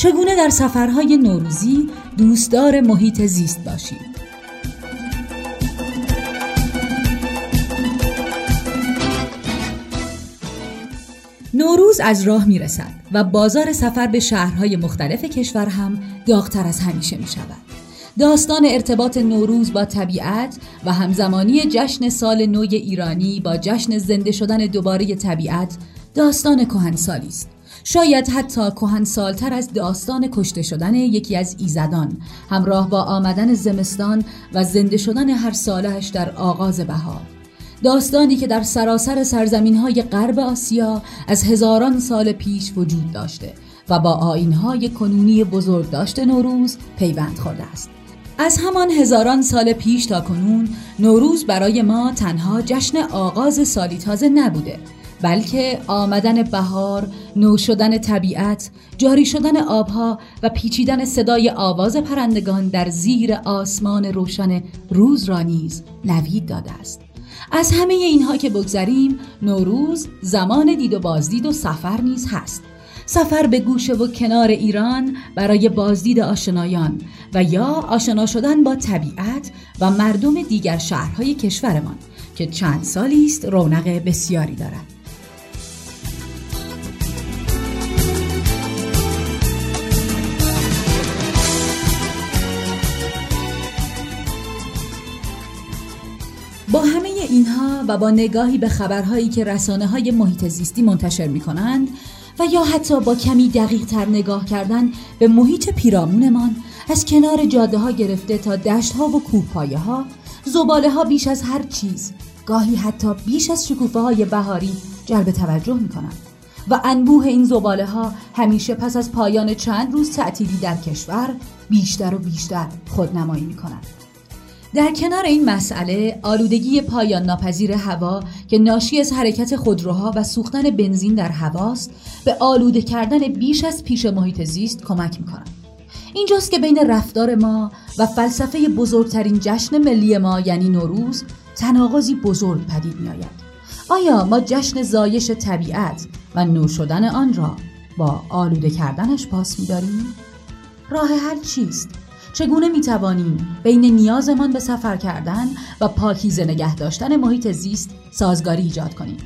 چگونه در سفرهای نوروزی دوستدار محیط زیست باشید نوروز از راه می رسد و بازار سفر به شهرهای مختلف کشور هم داغتر از همیشه می شود. داستان ارتباط نوروز با طبیعت و همزمانی جشن سال نو ایرانی با جشن زنده شدن دوباره طبیعت داستان کهنسالی است. شاید حتی کهنسالتر از داستان کشته شدن یکی از ایزدان همراه با آمدن زمستان و زنده شدن هر سالش در آغاز بهار داستانی که در سراسر سرزمین های غرب آسیا از هزاران سال پیش وجود داشته و با آین های کنونی بزرگ داشته نوروز پیوند خورده است. از همان هزاران سال پیش تا کنون نوروز برای ما تنها جشن آغاز سالی تازه نبوده بلکه آمدن بهار، نو شدن طبیعت، جاری شدن آبها و پیچیدن صدای آواز پرندگان در زیر آسمان روشن روز را نیز نوید داده است. از همه اینها که بگذریم نوروز زمان دید و بازدید و سفر نیز هست سفر به گوشه و کنار ایران برای بازدید آشنایان و یا آشنا شدن با طبیعت و مردم دیگر شهرهای کشورمان که چند سالی است رونق بسیاری دارد با همه اینها و با نگاهی به خبرهایی که رسانه های محیط زیستی منتشر می کنند و یا حتی با کمی دقیق تر نگاه کردن به محیط پیرامونمان از کنار جاده ها گرفته تا دشت ها و کوپایه ها زباله ها بیش از هر چیز گاهی حتی بیش از شکوفه های بهاری جلب توجه می کنند و انبوه این زباله ها همیشه پس از پایان چند روز تعطیلی در کشور بیشتر و بیشتر خودنمایی می کنند. در کنار این مسئله آلودگی پایان ناپذیر هوا که ناشی از حرکت خودروها و سوختن بنزین در هواست به آلوده کردن بیش از پیش محیط زیست کمک می‌کنند اینجاست که بین رفتار ما و فلسفه بزرگترین جشن ملی ما یعنی نوروز تناقضی بزرگ پدید میآید. آیا ما جشن زایش طبیعت و نو شدن آن را با آلوده کردنش پاس میداریم؟ راه حل چیست؟ چگونه می توانیم بین نیازمان به سفر کردن و پاکیزه نگه داشتن محیط زیست سازگاری ایجاد کنیم؟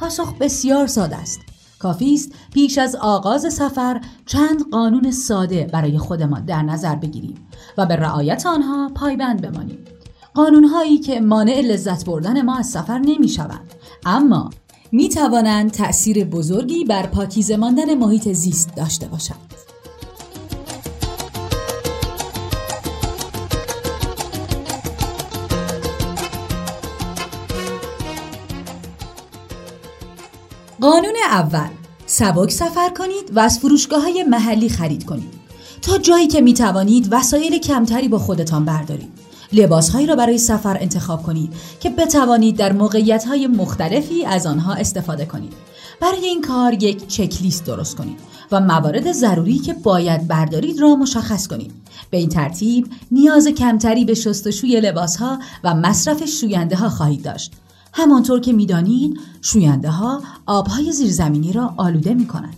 پاسخ بسیار ساده است. کافی است پیش از آغاز سفر چند قانون ساده برای خودمان در نظر بگیریم و به رعایت آنها پایبند بمانیم. قانونهایی که مانع لذت بردن ما از سفر نمی شوند اما می توانند تأثیر بزرگی بر پاکیزه ماندن محیط زیست داشته باشند. قانون اول سبک سفر کنید و از فروشگاه های محلی خرید کنید. تا جایی که می توانید وسایل کمتری با خودتان بردارید. لباس هایی را برای سفر انتخاب کنید که بتوانید در موقعیت های مختلفی از آنها استفاده کنید. برای این کار یک چکلیست درست کنید و موارد ضروری که باید بردارید را مشخص کنید. به این ترتیب نیاز کمتری به شستشوی لباس ها و مصرف شوینده ها خواهید داشت. همانطور که می‌دانید شوینده ها آبهای زیرزمینی را آلوده می کنند.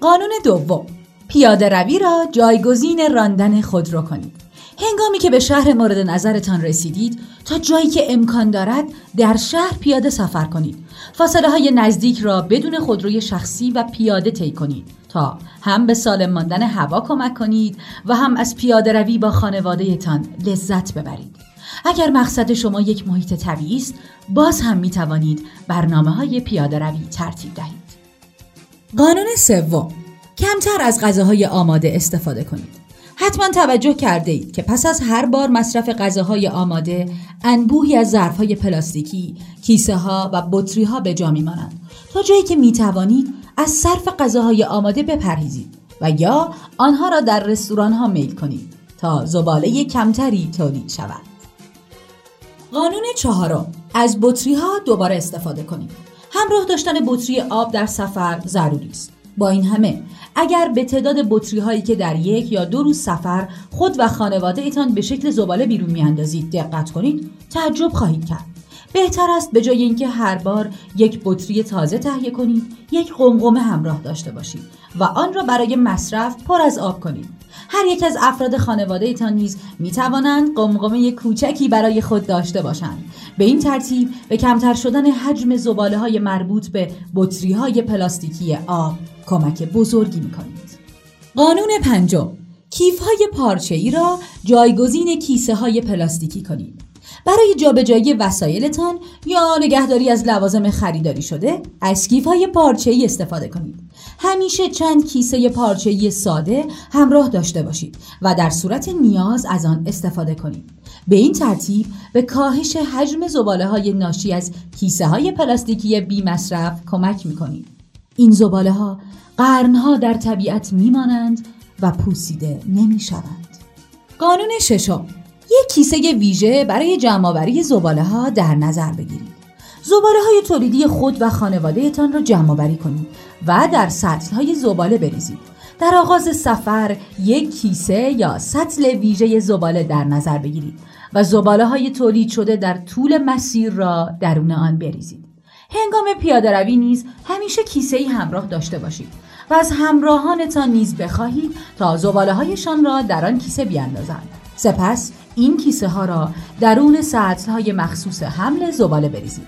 قانون دوم پیاده روی را جایگزین راندن خودرو کنید. هنگامی که به شهر مورد نظرتان رسیدید تا جایی که امکان دارد در شهر پیاده سفر کنید. فاصله های نزدیک را بدون خودروی شخصی و پیاده طی کنید تا هم به سالم ماندن هوا کمک کنید و هم از پیاده روی با خانوادهتان لذت ببرید. اگر مقصد شما یک محیط طبیعی است باز هم می توانید برنامه های پیاده روی ترتیب دهید. قانون سوم کمتر از غذاهای آماده استفاده کنید. حتما توجه کرده اید که پس از هر بار مصرف غذاهای آماده انبوهی از ظرفهای پلاستیکی، کیسه ها و بطری ها به جا میمانند. تا جایی که می توانید از صرف غذاهای آماده بپرهیزید و یا آنها را در رستوران ها میل کنید تا زباله کمتری تولید شود. قانون چهارم. از بطری ها دوباره استفاده کنید همراه داشتن بطری آب در سفر ضروری است. با این همه اگر به تعداد بطری هایی که در یک یا دو روز سفر خود و خانواده ایتان به شکل زباله بیرون میاندازید دقت کنید تعجب خواهید کرد. بهتر است به جای اینکه هر بار یک بطری تازه تهیه کنید یک قمقمه همراه داشته باشید و آن را برای مصرف پر از آب کنید هر یک از افراد خانواده تان نیز می توانند قمقمه کوچکی برای خود داشته باشند. به این ترتیب به کمتر شدن حجم زباله های مربوط به بطری های پلاستیکی آب کمک بزرگی می کنید. قانون پنجم کیف های پارچه ای را جایگزین کیسه های پلاستیکی کنید. برای جابجایی وسایلتان یا نگهداری از لوازم خریداری شده از کیف های پارچه ای استفاده کنید. همیشه چند کیسه پارچه ای ساده همراه داشته باشید و در صورت نیاز از آن استفاده کنید. به این ترتیب به کاهش حجم زباله های ناشی از کیسه های پلاستیکی بی مصرف کمک می کنید این زباله ها قرنها در طبیعت میمانند و پوسیده نمی شوند. قانون ششم. کیسه ویژه برای جمعآوری زباله ها در نظر بگیرید. زباله های تولیدی خود و خانوادهتان را جمع کنید و در سطل های زباله بریزید. در آغاز سفر یک کیسه یا سطل ویژه زباله در نظر بگیرید و زباله های تولید شده در طول مسیر را درون آن بریزید. هنگام پیاده روی نیز همیشه کیسه ای همراه داشته باشید و از همراهانتان نیز بخواهید تا زباله هایشان را در آن کیسه بیاندازند. سپس این کیسه ها را درون سطل های مخصوص حمل زباله بریزید.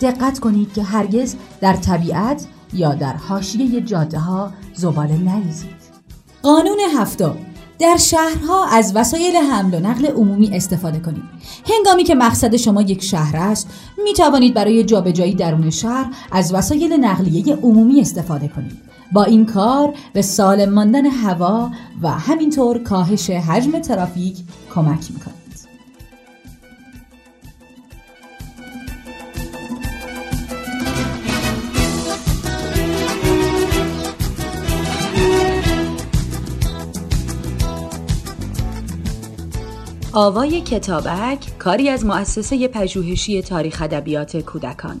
دقت کنید که هرگز در طبیعت یا در حاشیه جاده ها زباله نریزید. قانون هفتم در شهرها از وسایل حمل و نقل عمومی استفاده کنید. هنگامی که مقصد شما یک شهر است، می توانید برای جابجایی درون شهر از وسایل نقلیه عمومی استفاده کنید. با این کار به سالم ماندن هوا و همینطور کاهش حجم ترافیک کمک می‌کنید. آوای کتابک کاری از مؤسسه پژوهشی تاریخ ادبیات کودکان